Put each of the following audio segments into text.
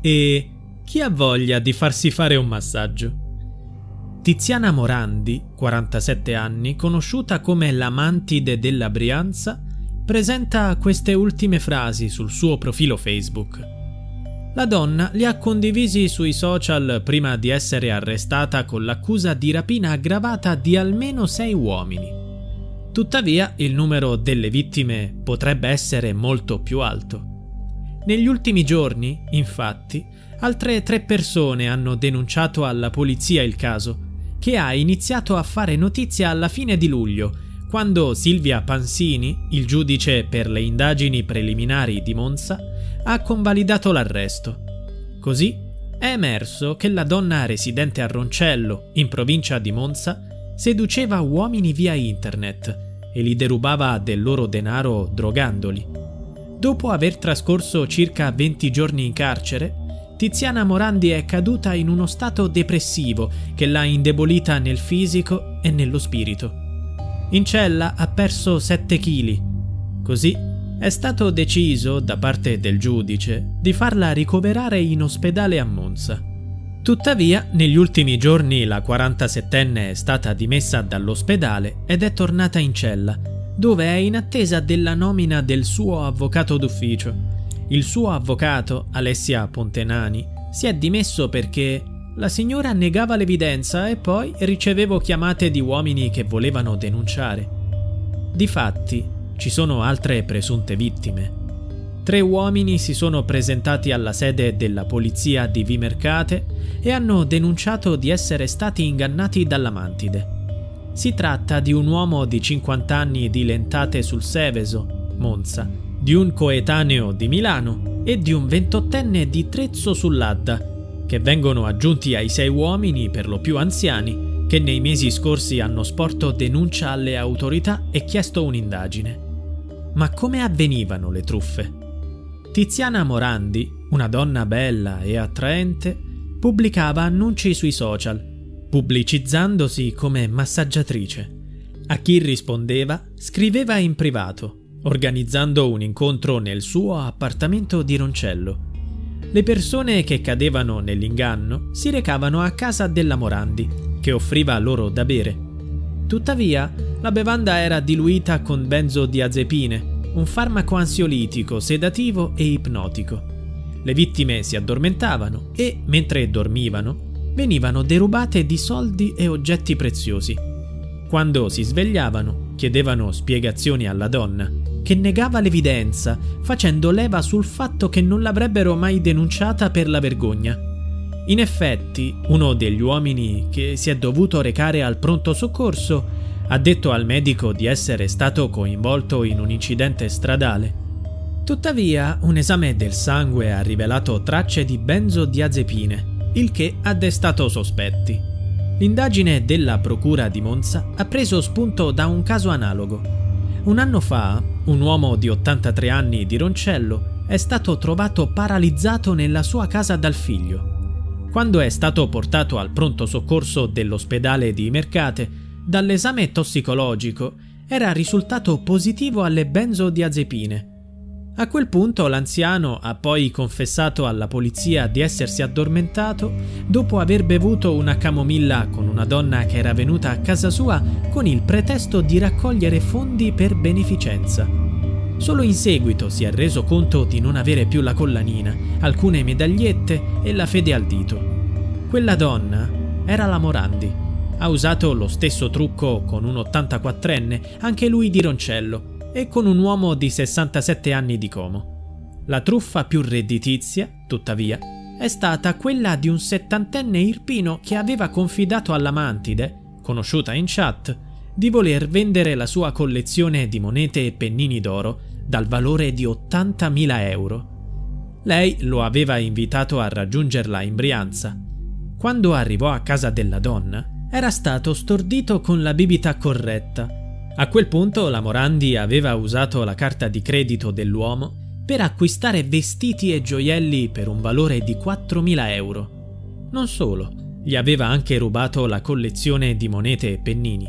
e chi ha voglia di farsi fare un massaggio? Tiziana Morandi, 47 anni, conosciuta come la mantide della Brianza, presenta queste ultime frasi sul suo profilo Facebook. La donna li ha condivisi sui social prima di essere arrestata con l'accusa di rapina aggravata di almeno sei uomini. Tuttavia, il numero delle vittime potrebbe essere molto più alto. Negli ultimi giorni, infatti, altre tre persone hanno denunciato alla polizia il caso, che ha iniziato a fare notizia alla fine di luglio, quando Silvia Pansini, il giudice per le indagini preliminari di Monza, ha convalidato l'arresto. Così è emerso che la donna residente a Roncello, in provincia di Monza, seduceva uomini via internet e li derubava del loro denaro drogandoli. Dopo aver trascorso circa 20 giorni in carcere, Tiziana Morandi è caduta in uno stato depressivo che l'ha indebolita nel fisico e nello spirito. In cella ha perso 7 kg. Così è stato deciso da parte del giudice di farla ricoverare in ospedale a Monza. Tuttavia, negli ultimi giorni la 47enne è stata dimessa dall'ospedale ed è tornata in cella, dove è in attesa della nomina del suo avvocato d'ufficio. Il suo avvocato, Alessia Pontenani, si è dimesso perché la signora negava l'evidenza e poi ricevevo chiamate di uomini che volevano denunciare. Difatti, ci sono altre presunte vittime. Tre uomini si sono presentati alla sede della polizia di Vimercate e hanno denunciato di essere stati ingannati dalla mantide. Si tratta di un uomo di 50 anni di Lentate sul Seveso, Monza, di un coetaneo di Milano e di un ventottenne di Trezzo sull'Adda, che vengono aggiunti ai sei uomini per lo più anziani che nei mesi scorsi hanno sporto denuncia alle autorità e chiesto un'indagine. Ma come avvenivano le truffe? Tiziana Morandi, una donna bella e attraente, pubblicava annunci sui social pubblicizzandosi come massaggiatrice. A chi rispondeva scriveva in privato, organizzando un incontro nel suo appartamento di Roncello. Le persone che cadevano nell'inganno si recavano a casa della Morandi, che offriva loro da bere. Tuttavia, la bevanda era diluita con benzodiazepine, un farmaco ansiolitico, sedativo e ipnotico. Le vittime si addormentavano e, mentre dormivano, venivano derubate di soldi e oggetti preziosi. Quando si svegliavano, chiedevano spiegazioni alla donna, che negava l'evidenza, facendo leva sul fatto che non l'avrebbero mai denunciata per la vergogna. In effetti, uno degli uomini che si è dovuto recare al pronto soccorso ha detto al medico di essere stato coinvolto in un incidente stradale. Tuttavia, un esame del sangue ha rivelato tracce di benzodiazepine, il che ha destato sospetti. L'indagine della Procura di Monza ha preso spunto da un caso analogo. Un anno fa, un uomo di 83 anni di Roncello è stato trovato paralizzato nella sua casa dal figlio. Quando è stato portato al pronto soccorso dell'ospedale di Mercate, dall'esame tossicologico era risultato positivo alle benzodiazepine. A quel punto l'anziano ha poi confessato alla polizia di essersi addormentato dopo aver bevuto una camomilla con una donna che era venuta a casa sua con il pretesto di raccogliere fondi per beneficenza. Solo in seguito si è reso conto di non avere più la collanina, alcune medagliette e la fede al dito. Quella donna era la Morandi ha usato lo stesso trucco con un 84enne, anche lui di Roncello, e con un uomo di 67 anni di Como. La truffa più redditizia, tuttavia, è stata quella di un settantenne irpino che aveva confidato alla Mantide, conosciuta in chat, di voler vendere la sua collezione di monete e pennini d'oro dal valore di 80.000 euro. Lei lo aveva invitato a raggiungerla in Brianza. Quando arrivò a casa della donna, era stato stordito con la bibita corretta. A quel punto la Morandi aveva usato la carta di credito dell'uomo per acquistare vestiti e gioielli per un valore di 4.000 euro. Non solo, gli aveva anche rubato la collezione di monete e pennini.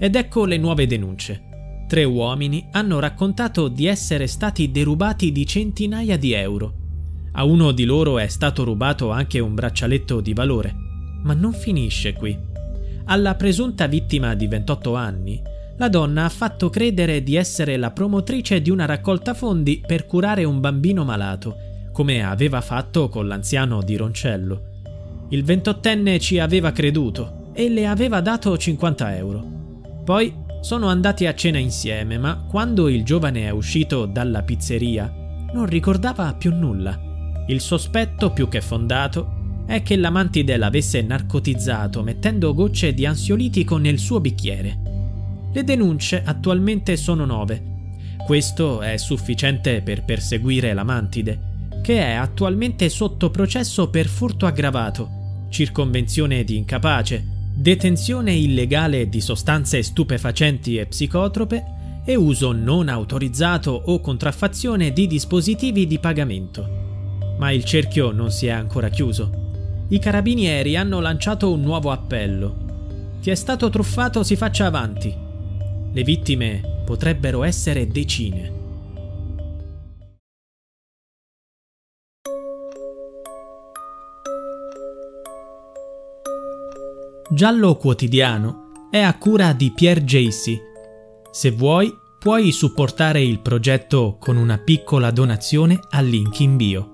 Ed ecco le nuove denunce. Tre uomini hanno raccontato di essere stati derubati di centinaia di euro. A uno di loro è stato rubato anche un braccialetto di valore. Ma non finisce qui. Alla presunta vittima di 28 anni, la donna ha fatto credere di essere la promotrice di una raccolta fondi per curare un bambino malato, come aveva fatto con l'anziano di Roncello. Il ventottenne ci aveva creduto e le aveva dato 50 euro. Poi sono andati a cena insieme, ma quando il giovane è uscito dalla pizzeria non ricordava più nulla. Il sospetto più che fondato è che la mantide l'avesse narcotizzato mettendo gocce di ansiolitico nel suo bicchiere. Le denunce attualmente sono nove. Questo è sufficiente per perseguire la mantide, che è attualmente sotto processo per furto aggravato, circonvenzione di incapace, detenzione illegale di sostanze stupefacenti e psicotrope e uso non autorizzato o contraffazione di dispositivi di pagamento. Ma il cerchio non si è ancora chiuso i carabinieri hanno lanciato un nuovo appello. Chi è stato truffato si faccia avanti. Le vittime potrebbero essere decine. Giallo Quotidiano è a cura di Pierre Jacy. Se vuoi, puoi supportare il progetto con una piccola donazione al link in bio.